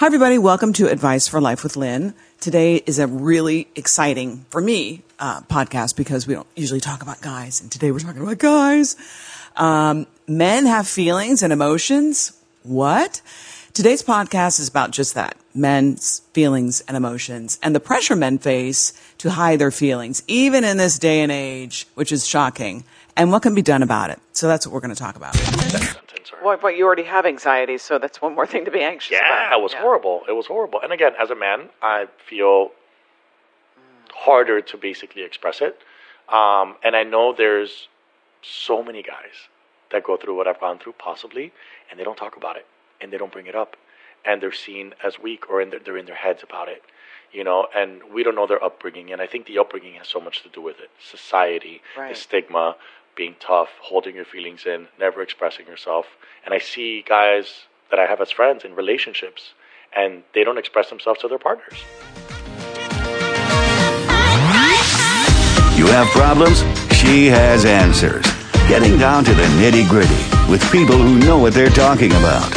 Hi, everybody. Welcome to Advice for Life with Lynn. Today is a really exciting, for me, uh, podcast because we don't usually talk about guys. And today we're talking about guys. Um, men have feelings and emotions. What? Today's podcast is about just that men's feelings and emotions and the pressure men face to hide their feelings, even in this day and age, which is shocking, and what can be done about it. So that's what we're going to talk about. Well, but you already have anxiety, so that's one more thing to be anxious Yeah, about. it was horrible. It was horrible. And again, as a man, I feel harder to basically express it. Um, and I know there's so many guys that go through what I've gone through, possibly, and they don't talk about it and they don't bring it up, and they're seen as weak or in their, they're in their heads about it, you know. And we don't know their upbringing, and I think the upbringing has so much to do with it. Society, Right. the stigma, being tough, holding your feelings in, never expressing yourself. And I see guys that I have as friends in relationships, and they don't express themselves to their partners. You have problems? She has answers. Getting down to the nitty gritty with people who know what they're talking about.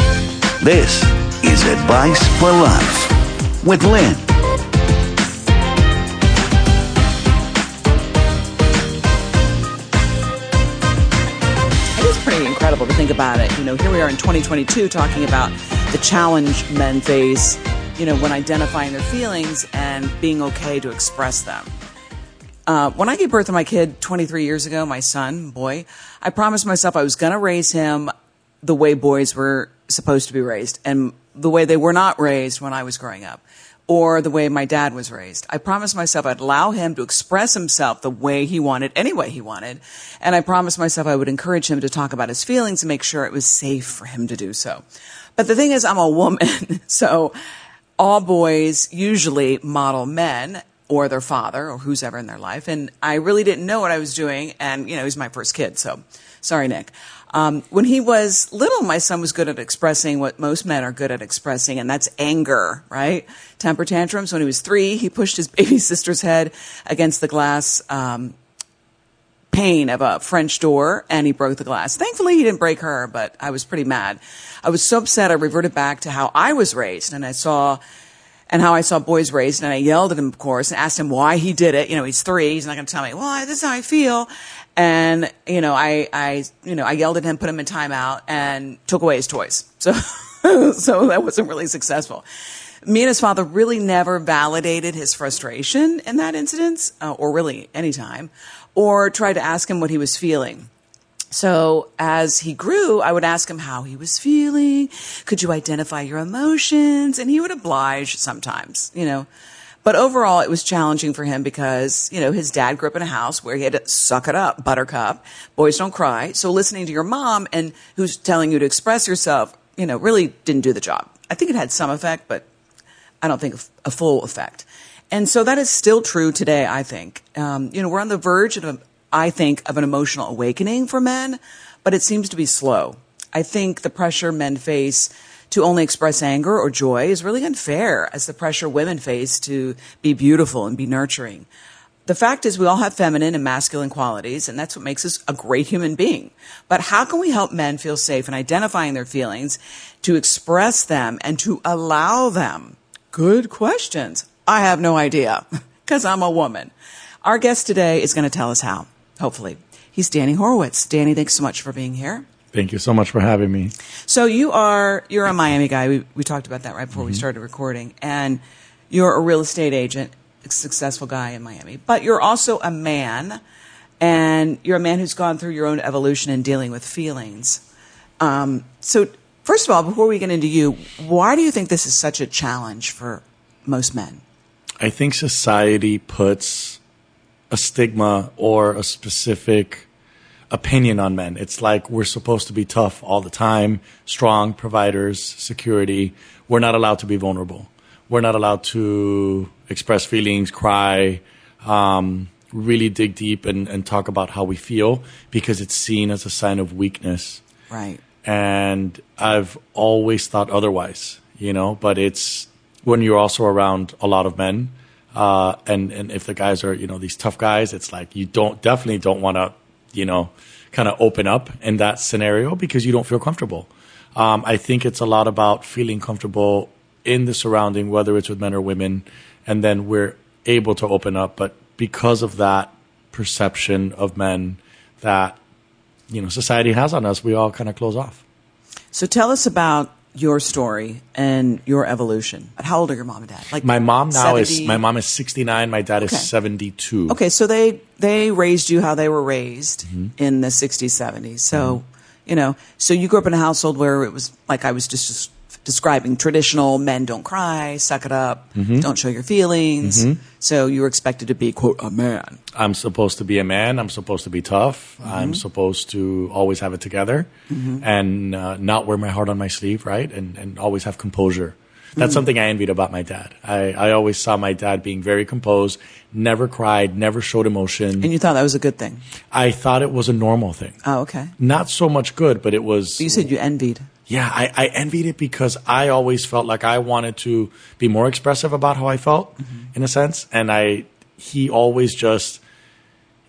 This is Advice for Life with Lynn. Pretty incredible to think about it. You know, here we are in 2022 talking about the challenge men face, you know, when identifying their feelings and being okay to express them. Uh, when I gave birth to my kid 23 years ago, my son, boy, I promised myself I was going to raise him the way boys were supposed to be raised and the way they were not raised when I was growing up or the way my dad was raised. I promised myself I'd allow him to express himself the way he wanted, any way he wanted. And I promised myself I would encourage him to talk about his feelings and make sure it was safe for him to do so. But the thing is, I'm a woman, so all boys usually model men or their father or who's ever in their life. And I really didn't know what I was doing. And, you know, he's my first kid. So sorry, Nick. Um, when he was little, my son was good at expressing what most men are good at expressing, and that's anger, right? Temper tantrums. When he was three, he pushed his baby sister's head against the glass, um, pane of a French door and he broke the glass. Thankfully, he didn't break her, but I was pretty mad. I was so upset. I reverted back to how I was raised and I saw, and how I saw boys raised and I yelled at him, of course, and asked him why he did it. You know, he's three. He's not going to tell me, well, this is how I feel. And, you know, I, I, you know, I yelled at him, put him in timeout and took away his toys. So, so that wasn't really successful me and his father really never validated his frustration in that incident, uh, or really any time, or tried to ask him what he was feeling. So as he grew, I would ask him how he was feeling. Could you identify your emotions? And he would oblige sometimes, you know. But overall, it was challenging for him because, you know, his dad grew up in a house where he had to suck it up, buttercup. Boys don't cry. So listening to your mom and who's telling you to express yourself, you know, really didn't do the job. I think it had some effect, but I don't think a full effect. And so that is still true today, I think. Um, you know, we're on the verge of, I think, of an emotional awakening for men, but it seems to be slow. I think the pressure men face to only express anger or joy is really unfair as the pressure women face to be beautiful and be nurturing. The fact is we all have feminine and masculine qualities, and that's what makes us a great human being. But how can we help men feel safe in identifying their feelings, to express them, and to allow them? Good questions. I have no idea because I'm a woman. Our guest today is going to tell us how, hopefully. He's Danny Horowitz. Danny, thanks so much for being here. Thank you so much for having me. So you are you're a Miami guy. We we talked about that right before we started recording, and you're a real estate agent, a successful guy in Miami. But you're also a man, and you're a man who's gone through your own evolution in dealing with feelings. Um, so first of all, before we get into you, why do you think this is such a challenge for most men? I think society puts a stigma or a specific opinion on men. It's like we're supposed to be tough all the time, strong, providers, security. We're not allowed to be vulnerable. We're not allowed to express feelings, cry, um, really dig deep and, and talk about how we feel because it's seen as a sign of weakness. Right. And I've always thought otherwise, you know, but it's when you're also around a lot of men, uh, and, and if the guys are, you know, these tough guys, it's like you don't, definitely don't want to, you know, kind of open up in that scenario because you don't feel comfortable. Um, I think it's a lot about feeling comfortable in the surrounding, whether it's with men or women, and then we're able to open up. But because of that perception of men that you know society has on us, we all kind of close off. So tell us about your story and your evolution. How old are your mom and dad? Like my mom now 70? is my mom is 69, my dad okay. is 72. Okay, so they they raised you how they were raised mm-hmm. in the 60s, 70s. So, mm-hmm. you know, so you grew up in a household where it was like I was just describing traditional men don't cry, suck it up, mm-hmm. don't show your feelings. Mm-hmm. So you were expected to be, quote, a man. I'm supposed to be a man. I'm supposed to be tough. Mm-hmm. I'm supposed to always have it together mm-hmm. and uh, not wear my heart on my sleeve, right? And, and always have composure. That's mm-hmm. something I envied about my dad. I, I always saw my dad being very composed, never cried, never showed emotion. And you thought that was a good thing? I thought it was a normal thing. Oh, okay. Not so much good, but it was. But you said you envied yeah, I, I, envied it because I always felt like I wanted to be more expressive about how I felt, mm-hmm. in a sense, and I he always just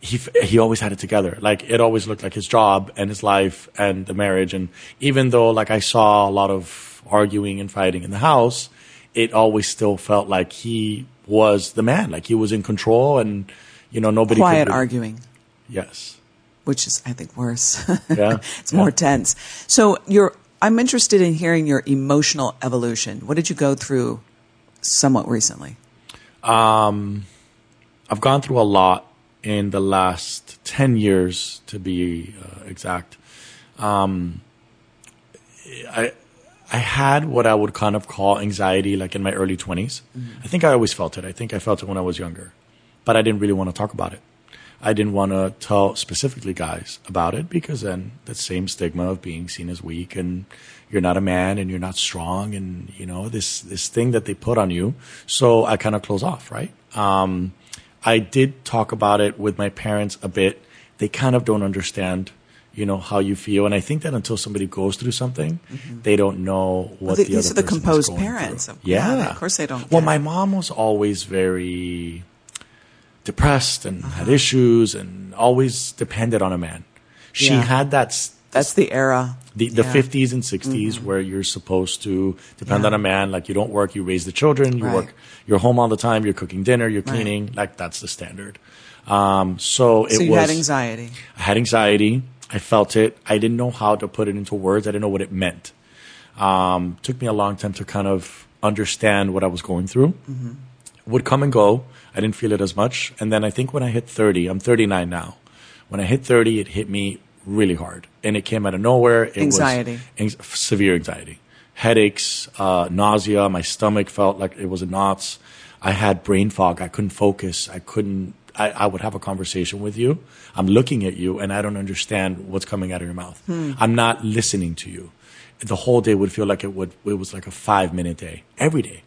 he he always had it together. Like it always looked like his job and his life and the marriage, and even though like I saw a lot of arguing and fighting in the house, it always still felt like he was the man, like he was in control, and you know nobody quiet arguing. Yes which is I think worse. Yeah, it's more tense. So you're I'm interested in hearing your emotional evolution. What did you go through somewhat recently? Um, I've gone through a lot in the last 10 years, to be uh, exact. Um, I, I had what I would kind of call anxiety like in my early 20s. Mm-hmm. I think I always felt it. I think I felt it when I was younger, but I didn't really want to talk about it. I didn't want to tell specifically guys about it because then that same stigma of being seen as weak and you're not a man and you're not strong and you know this this thing that they put on you. So I kind of close off, right? Um, I did talk about it with my parents a bit. They kind of don't understand you know how you feel and i think that until somebody goes through something mm-hmm. they don't know what well, the, these other are the composed parents yeah. yeah. of course they don't well my mom was always very depressed and uh-huh. had issues and always depended on a man. She yeah. had that. That's the era. The, the yeah. 50s and 60s mm-hmm. where you're supposed to depend yeah. on a man. Like you don't work, you raise the children, you right. work, you're home all the time, you're cooking dinner, you're cleaning. Right. Like that's the standard. Um, so it so you was. had anxiety. I had anxiety. I felt it. I didn't know how to put it into words. I didn't know what it meant. Um, took me a long time to kind of understand what I was going through. Mm-hmm. Would come and go. I didn't feel it as much. And then I think when I hit 30, I'm 39 now. When I hit 30, it hit me really hard. And it came out of nowhere. It anxiety. was severe anxiety. Headaches, uh, nausea. My stomach felt like it was in knots. I had brain fog. I couldn't focus. I couldn't, I, I, would have a conversation with you. I'm looking at you and I don't understand what's coming out of your mouth. Hmm. I'm not listening to you. The whole day would feel like it would, it was like a five minute day every day.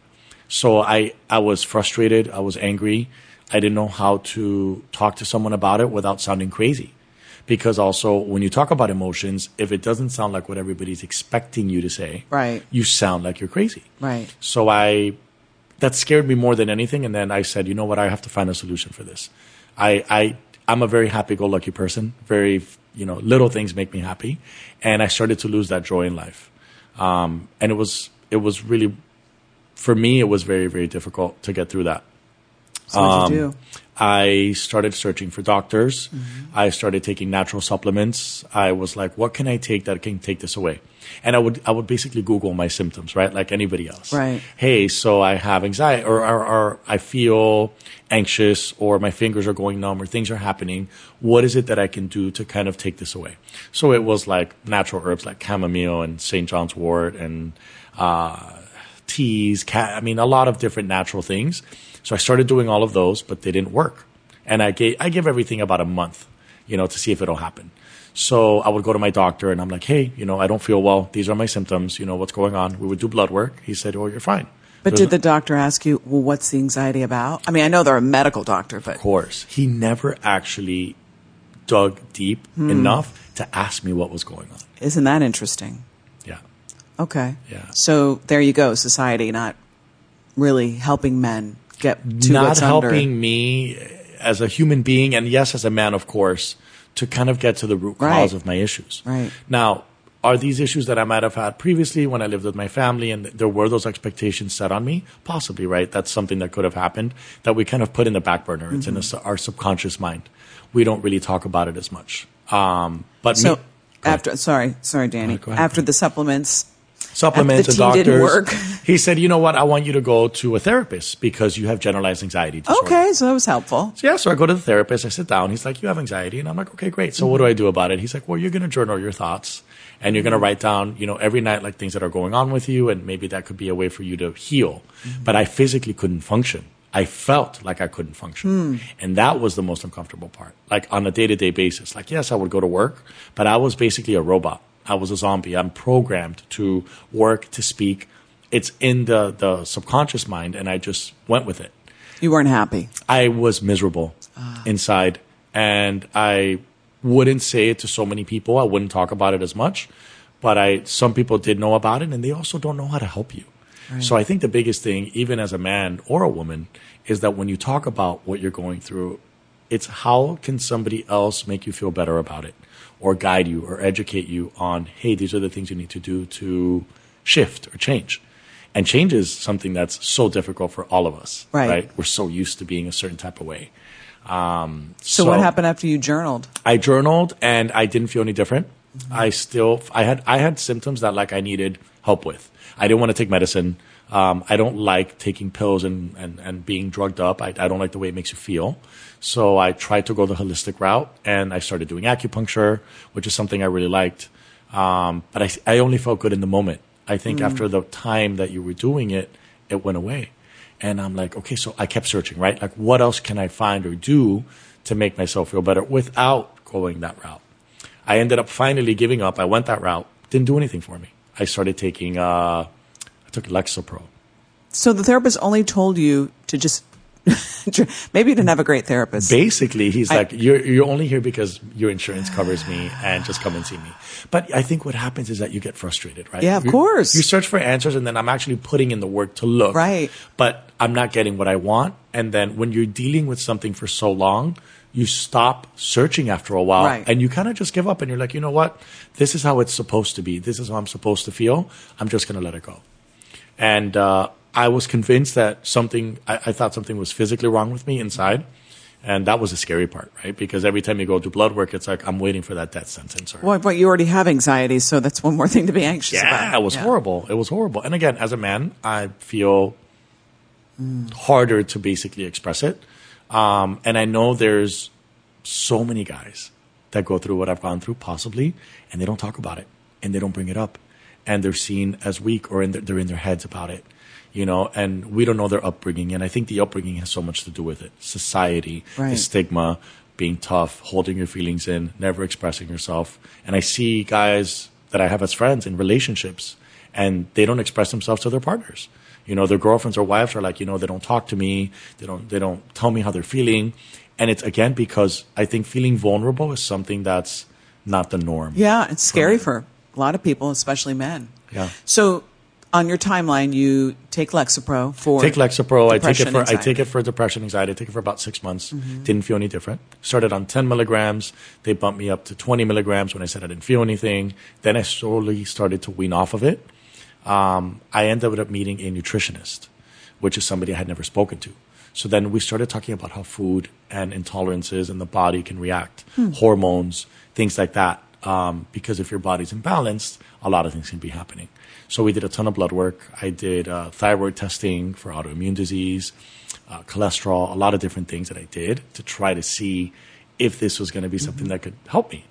So I, I was frustrated. I was angry. I didn't know how to talk to someone about it without sounding crazy. Because also, when you talk about emotions, if it doesn't sound like what everybody's expecting you to say, right, you sound like you're crazy. Right. So I, that scared me more than anything. And then I said, you know what? I have to find a solution for this. I, I, I'm a very happy-go-lucky person. Very, you know, little things make me happy, and I started to lose that joy in life. Um, and it was, it was really for me, it was very, very difficult to get through that. So what um, did you um, do? I started searching for doctors. Mm-hmm. I started taking natural supplements. I was like, what can I take that can take this away? And I would, I would basically Google my symptoms, right? Like anybody else. Right. Hey, so I have anxiety or, or, or I feel anxious or my fingers are going numb or things are happening. What is it that I can do to kind of take this away? So it was like natural herbs like chamomile and St. John's wort and, uh, teas, cat, I mean, a lot of different natural things. So I started doing all of those, but they didn't work. And I gave, I give everything about a month, you know, to see if it'll happen. So I would go to my doctor and I'm like, hey, you know, I don't feel well. These are my symptoms. You know, what's going on? We would do blood work. He said, oh, you're fine. But There's did the doctor ask you, well, what's the anxiety about? I mean, I know they're a medical doctor, but. Of course. He never actually dug deep hmm. enough to ask me what was going on. Isn't that interesting? Okay. Yeah. So there you go. Society not really helping men get to not what's helping under. me as a human being, and yes, as a man, of course, to kind of get to the root cause of my issues. Right. Now, are these issues that I might have had previously when I lived with my family and there were those expectations set on me? Possibly, right? That's something that could have happened that we kind of put in the back burner. It's in a, our subconscious mind. We don't really talk about it as much. Um, but So me- after, sorry, sorry, Danny. Ahead. After the supplements, supplements and doctors. didn't work. He said, "You know what? I want you to go to a therapist because you have generalized anxiety disorder." okay, so that was helpful. So yeah, so I go to the therapist. I sit down. He's like, "You have anxiety," and I'm like, "Okay, great. So what do I do about it?" He's like, "Well, you're going to journal your thoughts, and you're going to write down, you know, every night like things that are going on with you, and maybe that could be a way for you to heal." Mm-hmm. But I physically couldn't function. I felt like I couldn't function, hmm. and that was the most uncomfortable part. Like on a day to day basis. Like yes, I would go to work, but I was basically a robot. I was a zombie. I'm programmed to work to speak. It's in the the subconscious mind, and I just went with it. You weren't happy. I was miserable ah. inside, and I wouldn't say it to so many people. I wouldn't talk about it as much, but I some people did know about it, and they also don't know how to help you. So I think the biggest thing, even as a man or a woman, is that when you talk about what you're going through, it's how can somebody else make you feel better about it, or guide you, or educate you on, hey, these are the things you need to do to shift or change. And change is something that's so difficult for all of us, Right. We're so used to being a certain type of way. Um, So, what happened after you journaled? I journaled and I didn't feel any different. I still I had I had symptoms that like I needed help with. I didn't want to take medicine. Um, I don't like taking pills and, and, and being drugged up. I, I don't like the way it makes you feel. So I tried to go the holistic route and I started doing acupuncture, which is something I really liked. Um, but I, I only felt good in the moment. I think after the time that you were doing it, it went away. And I'm like, okay, so I kept searching, right? Like, what else can I find or do to make myself feel better without going that route? I ended up finally giving up. I went that route. Didn't do anything for me. I started taking, uh, I took Lexapro. So the therapist only told you to just maybe you didn't have a great therapist. Basically, he's I- like, you're, you're only here because your insurance covers me and just come and see me. But I think what happens is that you get frustrated, right? Yeah, of You- course. You search for answers and then I'm actually putting in the work to look. Right. But I'm not getting what I want. And then when you're dealing with something for so long, you stop searching after a while Right. and you kind of just give up and you're like, you know what? This is how it's supposed to be. This is how I'm supposed to feel. I'm just going to let it go. And uh, I was convinced that something, I, I thought something was physically wrong with me inside. And that was the scary part, right? Because every time you go do blood work, it's like, I'm waiting for that death sentence. Or, Well, but you already have anxiety, so that's one more thing to be anxious about. yeah, it was horrible. It was horrible. And again, as a man, I feel harder to basically express it. Um, and I know there's so many guys that go through what I've gone through, possibly, and they don't talk about it and they don't bring it up, and they're seen as weak or in their, they're in their heads about it, you know. And we don't know their upbringing, and I think the upbringing has so much to do with it: society, the stigma, being tough, holding your feelings in, never expressing yourself. And I see guys that I have as friends in relationships, and they don't express themselves to their partners. You know, their girlfriends or wives are like, you know, they don't talk to me, they don't, they don't tell me how they're feeling, and it's again because I think feeling vulnerable is something that's not the norm. Yeah, it's scary for a lot of people, especially men. Yeah. So on your timeline, you take Lexapro for Take Lexapro. I take it for I anxiety. Mm-hmm. take it for depression, anxiety. I take it for about six months. Didn't feel any different. Started on ten milligrams. They bumped me up to twenty milligrams when I said I didn't feel anything. Then I slowly started to wean off of it. Um, I ended up meeting a nutritionist, which is somebody I had never spoken to. So then we started talking about how food and intolerances and the body can react, Hmm. hormones, things like that. Um, because if your body's imbalanced, a lot of things can be happening. So we did a ton of blood work. I did uh, thyroid testing for autoimmune disease, uh, cholesterol, a lot of different things that I did to try to see if this was going to be something Mm-hmm. that could help me.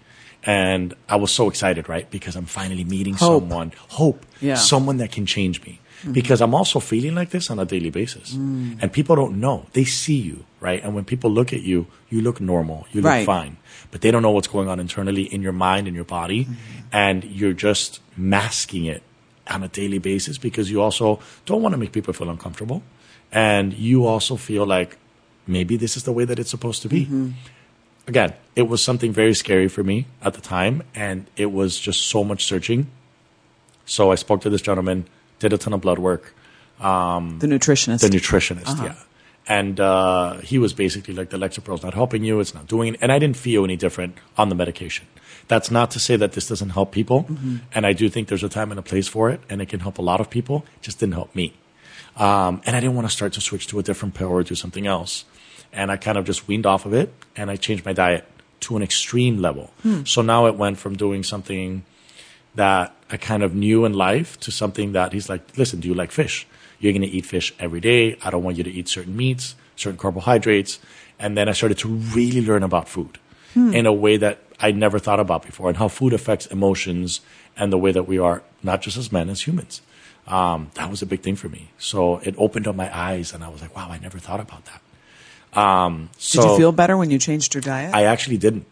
And I was so excited, right? Because I'm finally meeting Hope. someone, hope, Yeah. someone that can change me. Because I'm also feeling like this on a daily basis. And people don't know. They see you, right? And when people look at you, you look normal, you look Right. fine. But they don't know what's going on internally in your mind and your body. Mm-hmm. And you're just masking it on a daily basis because you also don't want to make people feel uncomfortable. And you also feel like maybe this is the way that it's supposed to be mm-hmm. again, it was something very scary for me at the time, and it was just so much searching. So I spoke to this gentleman, did a ton of blood work, um, the nutritionist. the nutritionist, uh-huh. yeah, And uh, he was basically like, the Lexapro's not helping you. It's not doing it. And I didn't feel any different on the medication. That's not to say that this doesn't help people. And I do think there's a time and a place for it, and it can help a lot of people. It just didn't help me. Um, and I didn't want to start to switch to a different pill or do something else. And I kind of just weaned off of it, and I changed my diet to an extreme level. So now it went from doing something that I kind of knew in life to something that he's like, listen, do you like fish? You're going to eat fish every day. I don't want you to eat certain meats, certain carbohydrates. And then I started to really learn about food in a way that I never thought about before and how food affects emotions and the way that we are, not just as men, as humans. Um, that was a big thing for me. So it opened up my eyes and I was like, wow, I never thought about that. Um, Did you feel better when you changed your diet? I actually didn't.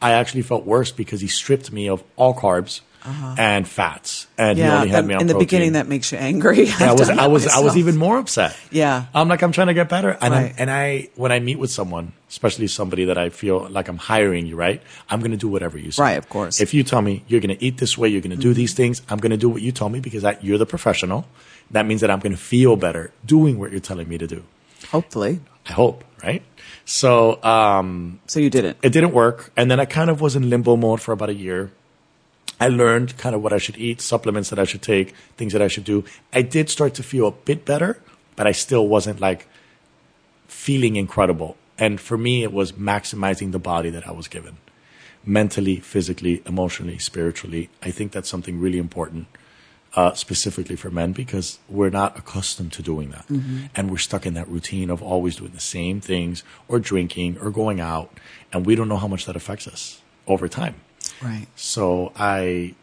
I actually felt worse because he stripped me of all carbs and fats, and he Uh-huh. yeah, only had that- me on in the protein. beginning that makes you angry. I was, I was, I was even more upset. Yeah. I'm like, I'm trying to get better, and Right. I, and I, when I meet with someone, especially somebody that I feel like I'm hiring you, right? I'm going to do whatever you say. Right, of course. If you tell me you're going to eat this way, you're going to do these things, I'm going to do what you told me because I, you're the professional. That means that I'm going to feel better doing what you're telling me to do. Hopefully. I hope, right? So, um, So you didn't. it didn't work. And then I kind of was in limbo mode for about a year. I learned kind of what I should eat, supplements that I should take, things that I should do. I did start to feel a bit better, but I still wasn't like feeling incredible. And for me, it was maximizing the body that I was given mentally, physically, emotionally, spiritually. I think that's something really important, uh, specifically for men, because we're not accustomed to doing that. And we're stuck in that routine of always doing the same things or drinking or going out. And we don't know how much that affects us over time. Right. So I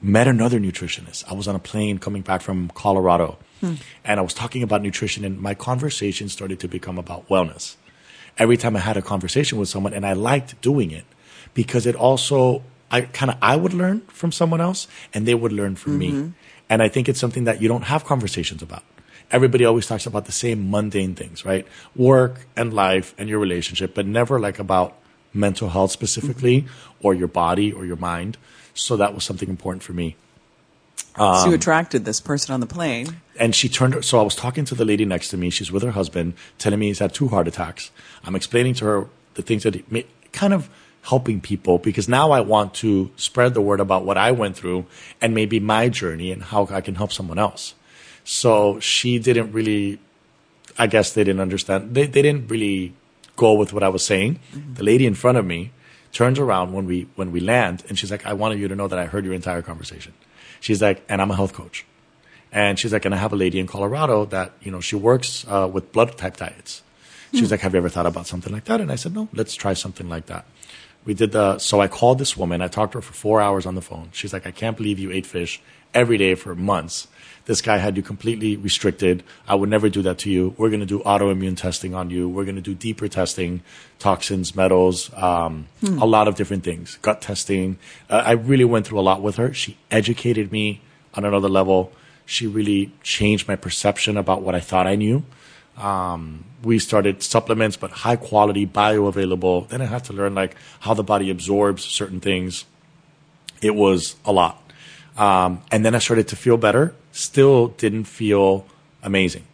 met another nutritionist. I was on a plane coming back from Colorado hmm. and I was talking about nutrition and my conversation started to become about wellness. Every time I had a conversation with someone and I liked doing it because it also I kind of I would learn from someone else and they would learn from me. Mm-hmm. And I think it's something that you don't have conversations about. Everybody always talks about the same mundane things, right? Work and life and your relationship, but never like about mental health specifically or your body or your mind. So that was something important for me. so Um, you attracted this person on the plane. And she turned, so I was talking to the lady next to me. She's with her husband, telling me he's had two heart attacks. I'm explaining to her the things that he kind of helping people because now I want to spread the word about what I went through and maybe my journey and how I can help someone else. So she didn't really, I guess they didn't understand. They, they didn't really go with what I was saying. The lady in front of me turns around when we, when we land and she's like, I wanted you to know that I heard your entire conversation. She's like, and I'm a health coach. And she's like, and I have a lady in Colorado that, you know, she works uh, with blood type diets. She's like, have you ever thought about something like that? And I said, no, let's try something like that. We did the, so I called this woman. I talked to her for four hours on the phone. She's like, I can't believe you ate fish every day for months. This guy had you completely restricted. I would never do that to you. We're going to do autoimmune testing on you. We're going to do deeper testing, toxins, metals, um, a lot of different things, gut testing. Uh, I really went through a lot with her. She educated me on another level. She really changed my perception about what I thought I knew. Um, we started supplements, but high quality, bioavailable. Then I had to learn like how the body absorbs certain things. It was a lot. Um, and then I started to feel better. Still didn't feel amazing.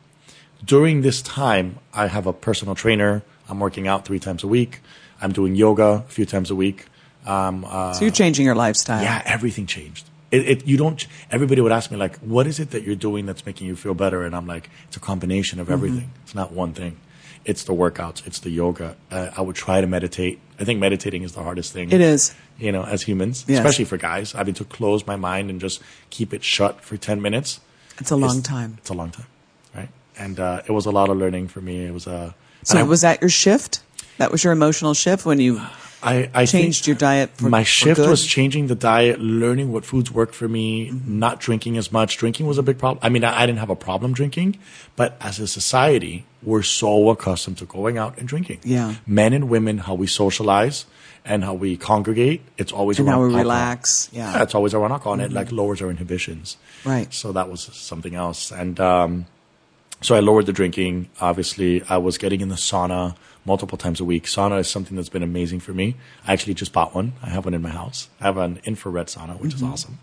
During this time, I have a personal trainer. I'm working out three times a week. I'm doing yoga a few times a week. Um, uh, So you're changing your lifestyle. yeah, everything changed. It, it, you don't. Everybody would ask me like, "What is it that you're doing that's making you feel better?" And I'm like, "It's a combination of everything. It's not one thing. It's the workouts. It's the yoga. Uh, I would try to meditate. I think meditating is the hardest thing. It is. You know, as humans, Yes. especially for guys, I having to close my mind and just keep it shut for ten minutes. It's a long time. It's a long time, right? And uh, it was a lot of learning for me. It was a. So I- was that your shift? That was your emotional shift when you I, I changed your diet for my shift was changing the diet, learning what foods work for me, Mm-hmm. not drinking as much. Drinking was a big problem. I mean, I, I didn't have a problem drinking, but as a society, we're so accustomed to going out and drinking. Yeah. Men and women, how we socialize and how we congregate, it's always And around how we alcohol. relax. Yeah. Mm-hmm. it's always around alcohol, and it like lowers our inhibitions. Right. So that was something else, and um, so I lowered the drinking. Obviously, I was getting in the sauna multiple times a week. Sauna is something that's been amazing for me. I actually just bought one. I have one in my house. I have an infrared sauna, which is awesome.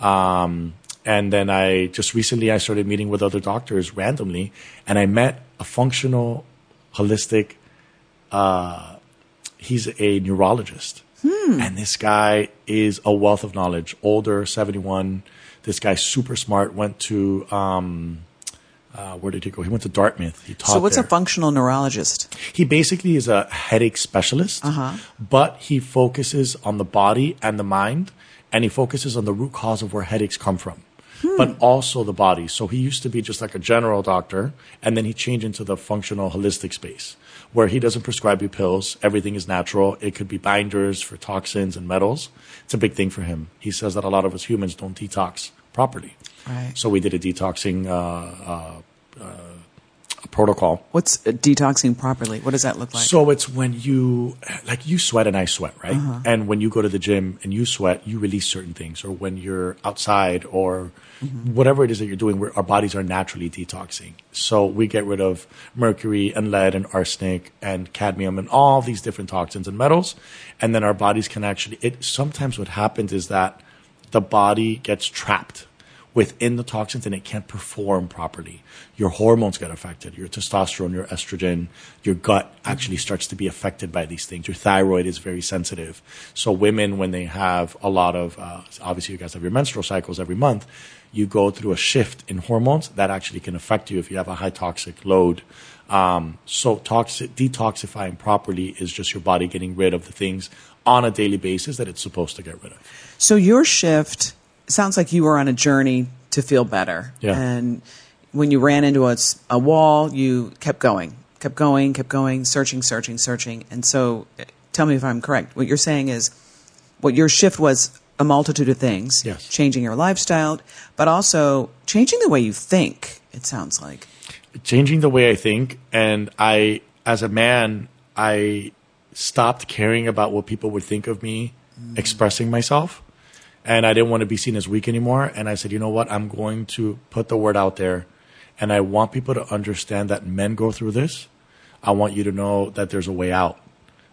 Um, and then I just recently I started meeting with other doctors randomly, and I met a functional holistic. Uh, he's a neurologist, and this guy is a wealth of knowledge. Older, seventy one. This guy's super smart. Went to um, uh, where did he go? He went to Dartmouth. He taught. So what's there. a functional neurologist? He basically is a headache specialist, but he focuses on the body and the mind, and he focuses on the root cause of where headaches come from, but also the body. So he used to be just like a general doctor, and then he changed into the functional holistic space, where he doesn't prescribe you pills. Everything is natural. It could be binders for toxins and metals. It's a big thing for him. He says that a lot of us humans don't detox properly. Right. So we did a detoxing uh, uh, uh, protocol. What's detoxing properly? What does that look like? So it's when you like you sweat and I sweat, right? And when you go to the gym and you sweat, you release certain things. Or when you're outside or whatever it is that you're doing, where our bodies are naturally detoxing. So we get rid of mercury and lead and arsenic and cadmium and all these different toxins and metals, and then our bodies can actually. It sometimes what happens is that the body gets trapped within the toxins and it can't perform properly. Your hormones get affected. Your testosterone, your estrogen, your gut actually starts to be affected by these things. Your thyroid is very sensitive. So women, when they have a lot of, uh, obviously you guys have your menstrual cycles every month, you go through a shift in hormones that actually can affect you if you have a high toxic load. Um, so toxic, detoxifying properly is just your body getting rid of the things on a daily basis that it's supposed to get rid of. So your shift sounds like you were on a journey to feel better. Yeah. And when you ran into a wall, you kept going, kept going, kept going, searching, searching, searching. And so uh, tell me if I'm correct. What you're saying is what your shift was a multitude of things. Yes. Changing your lifestyle, but also changing the way you think, it sounds like. changing the way I think, and I, as a man, I stopped caring about what people would think of me expressing myself, and I didn't want to be seen as weak anymore. And I said, you know what? I'm going to put the word out there, and I want people to understand that men go through this. I want you to know that there's a way out.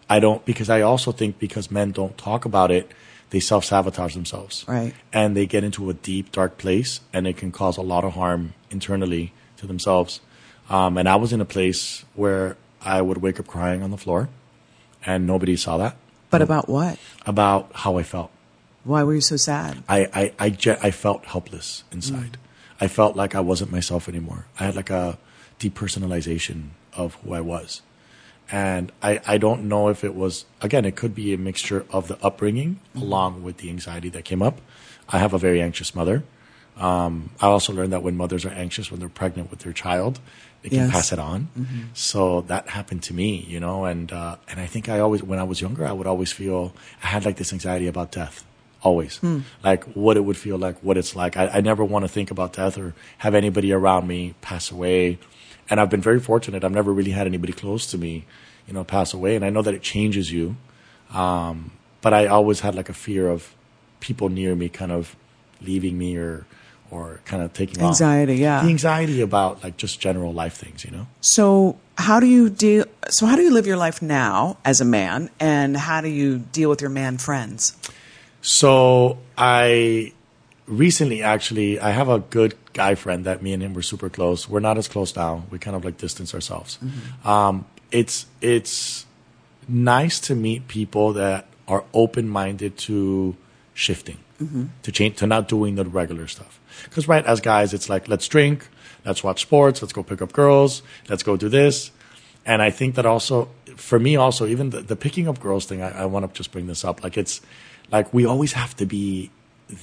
I don't because I also think because men don't talk about it, they self sabotage themselves Right. and they get into a deep, dark place, and it can cause a lot of harm internally to themselves. Um, and I was in a place where I would wake up crying on the floor, and nobody saw that But about what? about how I felt. Why were you so sad? I I I, ge- I felt helpless inside. I felt like I wasn't myself anymore. I had like a depersonalization of who I was. And I, I don't know if it was, again, it could be a mixture of the upbringing along with the anxiety that came up. I have a very anxious mother. Um, I also learned that when mothers are anxious when they're pregnant with their child, they can Yes. pass it on. So that happened to me, you know, and, uh, and I think I always, when I was younger, I would always feel, I had like this anxiety about death. Always. Like what it would feel like, what it's like. I, I never want to think about death or have anybody around me pass away. And I've been very fortunate. I've never really had anybody close to me, you know, pass away. And I know that it changes you. Um, but I always had like a fear of people near me kind of leaving me or, or kind of taking off. Anxiety, yeah. The anxiety about like just general life things, you know? So how do you deal? So how do you live your life now as a man, and how do you deal with your man friends? So I recently actually I have a good guy friend that me and him were super close. We're not as close now. We kind of like distance ourselves. Um, it's it's nice to meet people that are open minded to shifting, Mm-hmm. to change, to not doing the regular stuff. Because right, as guys, it's like let's drink, let's watch sports, let's go pick up girls, let's go do this. And I think that also, for me, also even the, the picking up girls thing, I, I want to just bring this up. Like it's like we always have to be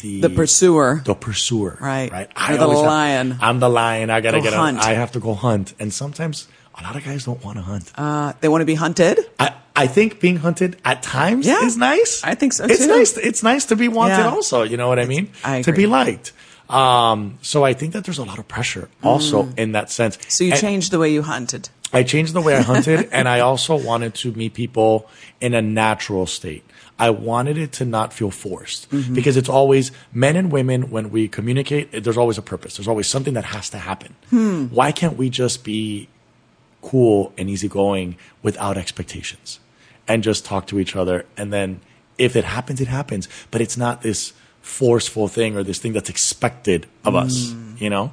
the The pursuer. the pursuer, Right. Right. You're the always have- lion. I'm the lion. I gotta Go get. hunt. I have to go hunt, and sometimes a lot of guys don't want to hunt. Uh, they want to be hunted. I, I think being hunted at times Yeah. is nice. I think so, It's too. nice. It's nice to be wanted. Yeah. Also, you know what I mean. I to be liked. Um, so I think that there's a lot of pressure also in that sense. Mm. So you And- changed the way you hunted. I changed the way I hunted, and I also wanted to meet people in a natural state. I wanted it to not feel forced because it's always men and women when we communicate. There's always a purpose. There's always something that has to happen. Why can't we just be cool and easygoing without expectations and just talk to each other? And then if it happens, it happens. But it's not this forceful thing or this thing that's expected of us, you know?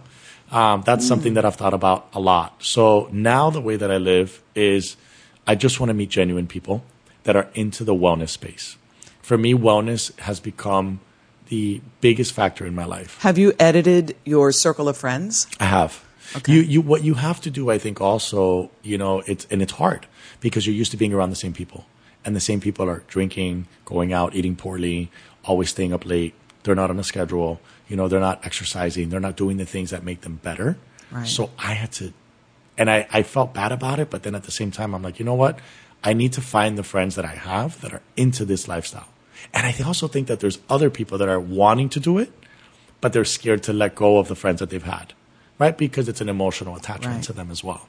Um, that's something that I've thought about a lot. So now the way that I live is I just want to meet genuine people that are into the wellness space. For me, wellness has become the biggest factor in my life. Have you edited your circle of friends? I have. You, you, what you have to do, I think, also, you know, it's and it's hard because you're used to being around the same people, and the same people are drinking, going out, eating poorly, always staying up late. They're not on a schedule. You know, they're not exercising. They're not doing the things that make them better. Right. So I had to, and I, I felt bad about it, but then at the same time, I'm like, you know what? I need to find the friends that I have that are into this lifestyle. And I also think that there's other people that are wanting to do it, but they're scared to let go of the friends that they've had, right? Because it's an emotional attachment Right. to them as well.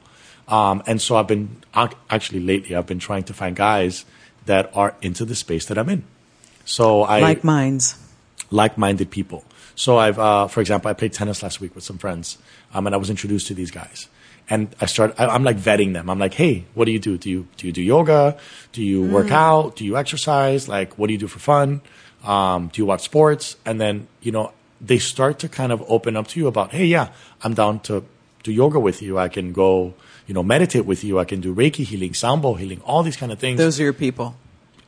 Um, and so I've been actually lately, I've been trying to find guys that are into the space that I'm in. So I like minds. like-minded people. So I've, uh, for example, I played tennis last week with some friends, um, and I was introduced to these guys. And I start, I, I'm like vetting them. I'm like, hey, what do you do? Do you do you do yoga? Do you work out? Do you exercise? Like, what do you do for fun? Um, do you watch sports? And then you know they start to kind of open up to you about, hey, yeah, I'm down to do yoga with you. I can go, you know, meditate with you. I can do Reiki healing, sound bowl healing, all these kind of things Those are your people.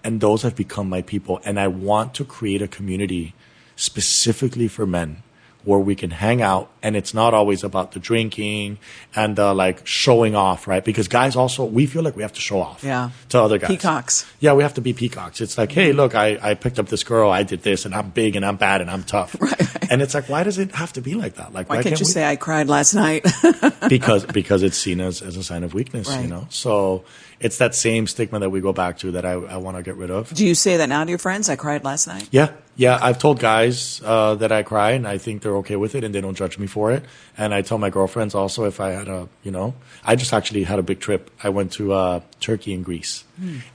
and those have become my people. And I want to create a community specifically for men where we can hang out and it's not always about the drinking and the like showing off, right? Because guys also, we feel like we have to show off Yeah. to other guys. Peacocks. Yeah, we have to be peacocks. It's like, hey, look, I, I picked up this girl, I did this, and I'm big and I'm bad and I'm tough. Right. And it's like, why does it have to be like that? Like, Why, can't, you we- say I cried last night? because because it's seen as, as a sign of weakness, you know. So it's that same stigma that we go back to that I, I want to get rid of. Do you say that now to your friends? I cried last night. Yeah, yeah. I've told guys uh, that I cry, and I think they're okay with it, and they don't judge me for it. And I tell my girlfriends also if I had a, you know, I just actually had a big trip. I went to uh, Turkey and Greece,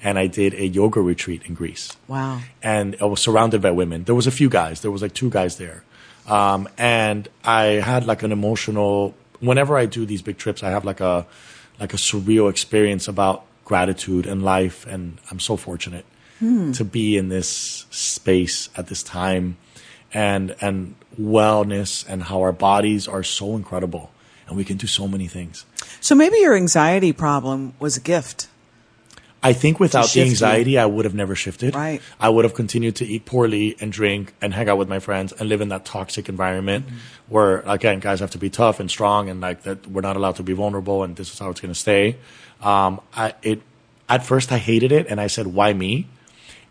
and I did a yoga retreat in Greece. Wow. And I was surrounded by women. There was a few guys. There was like two guys there, um, and I had like an emotional. Whenever I do these big trips, I have like a like a surreal experience about gratitude and life, and I'm so fortunate to be in this space at this time, and and wellness and how our bodies are so incredible, and we can do so many things. So maybe your anxiety problem was a gift. I think without the shift you. anxiety, I would have never shifted. Right. I would have continued to eat poorly and drink and hang out with my friends and live in that toxic environment Mm-hmm. where, again, guys have to be tough and strong and like that we're not allowed to be vulnerable and this is how it's going to stay. Um, I, it, at first I hated it and I said, why me?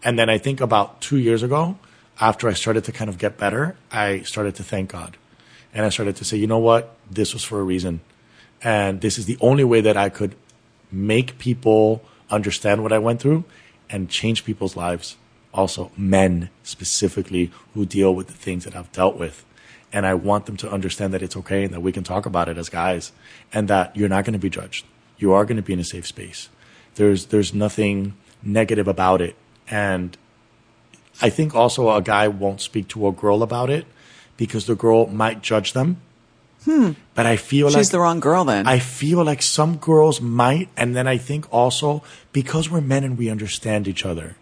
And then I think about two years ago, after I started to kind of get better, I started to thank God. And I started to say, you know what? This was for a reason. And this is the only way that I could make people understand what I went through and change people's lives. Also, men specifically who deal with the things that I've dealt with. And I want them to understand that it's okay and that we can talk about it as guys and that you're not going to be judged. You are going to be in a safe space. There's, there's nothing negative about it. And I think also a guy won't speak to a girl about it because the girl might judge them. But I feel She's like she's the wrong girl then. I feel like some girls might, and then I think also because we're men and we understand each other,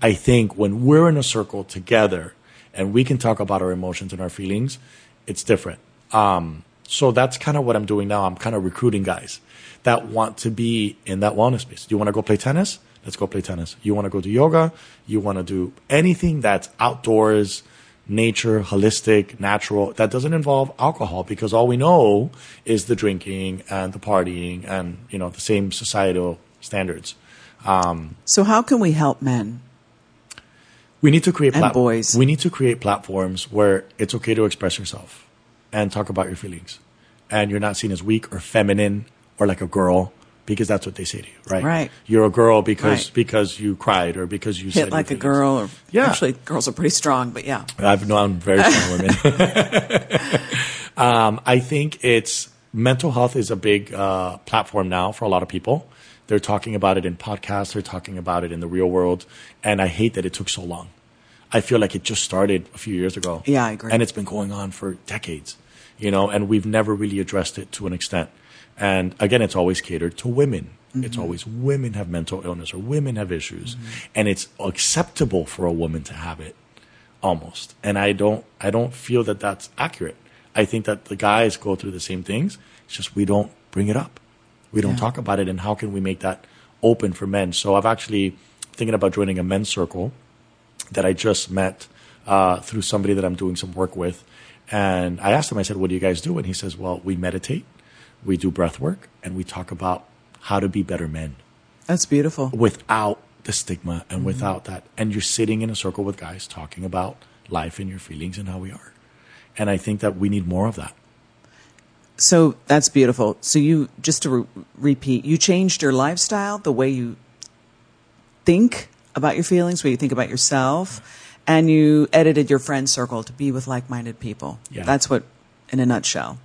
I think when we're in a circle together and we can talk about our emotions and our feelings, it's different. Um, so that's kind of what I'm doing now. I'm kind of recruiting guys that want to be in that wellness space. Do you want to go play tennis? Let's go play tennis. You want to go do yoga? You want to do anything that's outdoors, nature, holistic, natural, that doesn't involve alcohol because all we know is the drinking and the partying and, you know, the same societal standards. Um, so how can we help men? We need to create And boys. We need to create platforms where it's okay to express yourself and talk about your feelings. And you're not seen as weak or feminine or like a girl because that's what they say to you, right? Right. You're a girl because Right. because you cried or because you said Hit like a girl or Yeah. actually girls are pretty strong, but yeah. I've known very strong women. um, I think it's mental health is a big uh, platform now for a lot of people. They're talking about it in podcasts. They're talking about it in the real world, and I hate that it took so long. I feel like it just started a few years ago. Yeah, I agree. And it's been going on for decades, you know, and we've never really addressed it to an extent. And again, it's always catered to women. It's Mm-hmm. always women have mental illness or women have issues, and it's acceptable for a woman to have it almost. And I don't I don't feel that that's accurate. I think that the guys go through the same things. It's just we don't bring it up. We don't Yeah. talk about it. And how can we make that open for men? So I've actually thinking about joining a men's circle that I just met uh, through somebody that I'm doing some work with. And I asked him, I said, what do you guys do? And he says, well, we meditate, we do breath work, and we talk about how to be better men That's beautiful. without the stigma and without that. And you're sitting in a circle with guys talking about life and your feelings and how we are. And I think that we need more of that. So that's beautiful. So you just to re- repeat, you changed your lifestyle, the way you think about your feelings, way you think about yourself, and you edited your friend circle to be with like-minded people. Yeah. That's what, in a nutshell.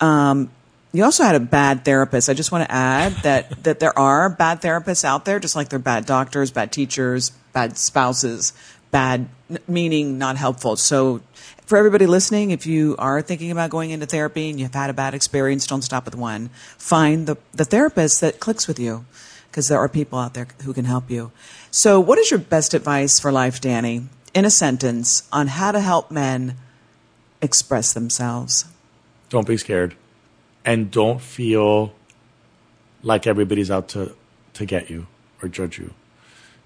Um, you also had a bad therapist. I just want to add that that there are bad therapists out there, just like there are bad doctors, bad teachers, bad spouses, bad meaning not helpful. So, for everybody listening, if you are thinking about going into therapy and you've had a bad experience, don't stop with one. Find the the therapist that clicks with you, because there are people out there who can help you. So, what is your best advice for life, Danny, in a sentence, on how to help men express themselves? Don't be scared. And don't feel like everybody's out to, to get you or judge you.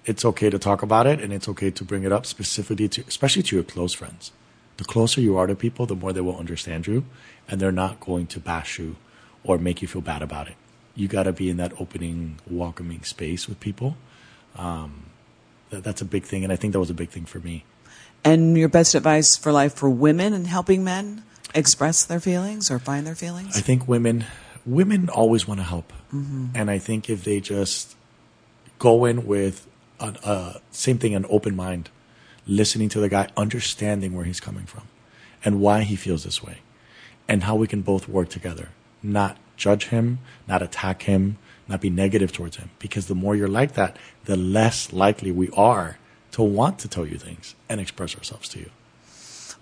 It's okay to talk about it and it's okay to bring it up specifically to, especially to your close friends. The closer you are to people, the more they will understand you and they're not going to bash you or make you feel bad about it. You got to be in that opening, welcoming space with people. Um, that, that's a big thing. And I think that was a big thing for me. And your best advice for life for women and helping men express their feelings or find their feelings? I think women women always want to help, and I think if they just go in with a uh, same thing, an open mind, listening to the guy, understanding where he's coming from, and why he feels this way, and how we can both work together, not judge him, not attack him, not be negative towards him, because the more you're like that, the less likely we are to want to tell you things and express ourselves to you.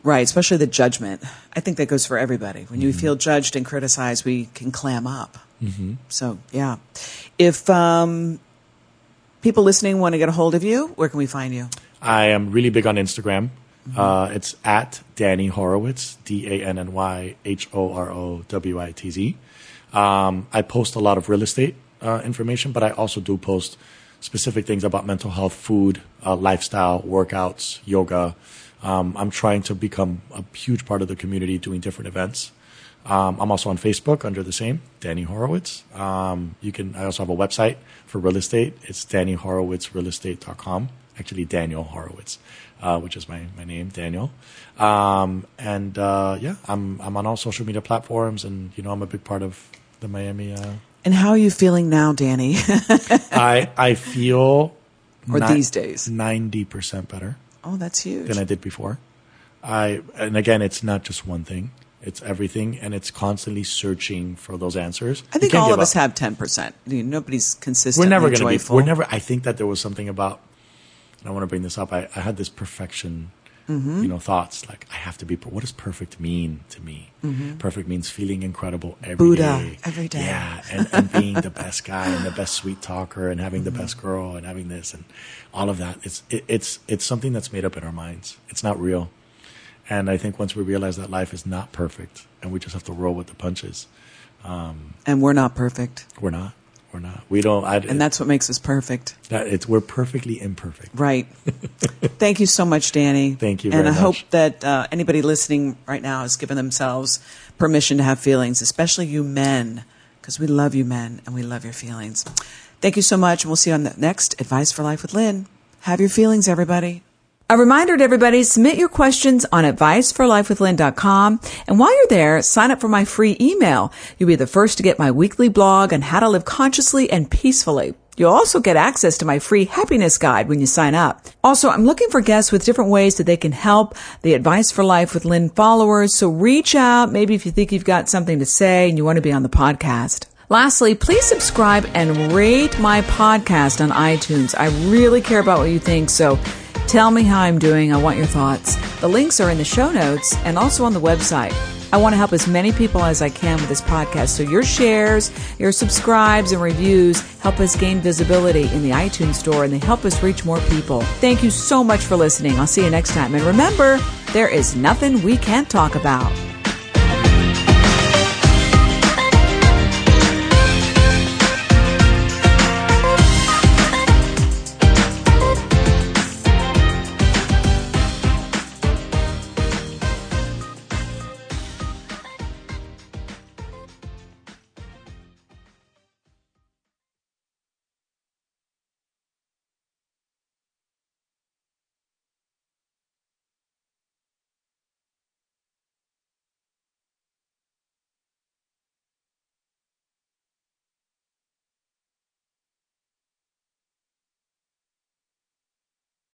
Right, especially the judgment. I think that goes for everybody. When you feel judged and criticized, we can clam up. Mm-hmm. So, yeah. If um, people listening want to get a hold of you, where can we find you? I am really big on Instagram. Uh, it's at Danny Horowitz, D A N N Y H O R O W I T Z. Um, I post a lot of real estate uh, information, but I also do post specific things about mental health, food, uh, lifestyle, workouts, yoga. Um, I'm trying to become a huge part of the community doing different events. Um, I'm also on Facebook under the same Danny Horowitz. Um, you can. I also have a website for real estate. It's Danny Horowitz, DannyHorowitzRealEstate.com. Actually, Daniel Horowitz, uh, which is my, my name, Daniel. Um, and uh, yeah, I'm I'm on all social media platforms, and you know I'm a big part of the Miami. Uh, And how are you feeling now, Danny? I I feel Or these days? ninety percent better oh, that's huge. than I did before. I and again, it's not just one thing; it's everything, and it's constantly searching for those answers. I think all of us up. have 10%. You know, Nobody's We're never going to be. joyful. We're never. I think that there was something about. I want to bring this up. I, I had this perfection, Mm-hmm. you know, thoughts like I have to be. per- What does perfect mean to me? Perfect means feeling incredible every day. Mm-hmm. Buddha, every day. Yeah, and, and being the best guy and the best sweet talker and having the Mm-hmm. best girl and having this and all of that. It's it, it's it's something that's made up in our minds. It's not real. And I think once we realize that life is not perfect and we just have to roll with the punches, and we're not perfect. we're not. We're not. We don't. I, And that's what makes us perfect. that it's we're perfectly imperfect. Right. Thank you so much, Danny. Thank you And I hope that uh, anybody listening right now has given themselves permission to have feelings, especially you men, because we love you men and we love your feelings. Thank you so much, and we'll see you on the next Advice for Life with Lynn. Have your feelings, everybody. A reminder to everybody, submit your questions on adviceforlifewithlynn.com. And while you're there, sign up for my free email. You'll be the first to get my weekly blog on how to live consciously and peacefully. You'll also get access to my free happiness guide when you sign up. Also, I'm looking for guests with different ways that they can help the Advice for Life with Lynn followers. So reach out, maybe if you think you've got something to say and you want to be on the podcast. Lastly, please subscribe and rate my podcast on iTunes. I really care about what you think, so tell me how I'm doing. I want your thoughts. The links are in the show notes and also on the website. I want to help as many people as I can with this podcast, so your shares, your subscribes, and reviews help us gain visibility in the iTunes store and they help us reach more people. Thank you so much for listening. I'll see you next time. And remember, there is nothing we can't talk about.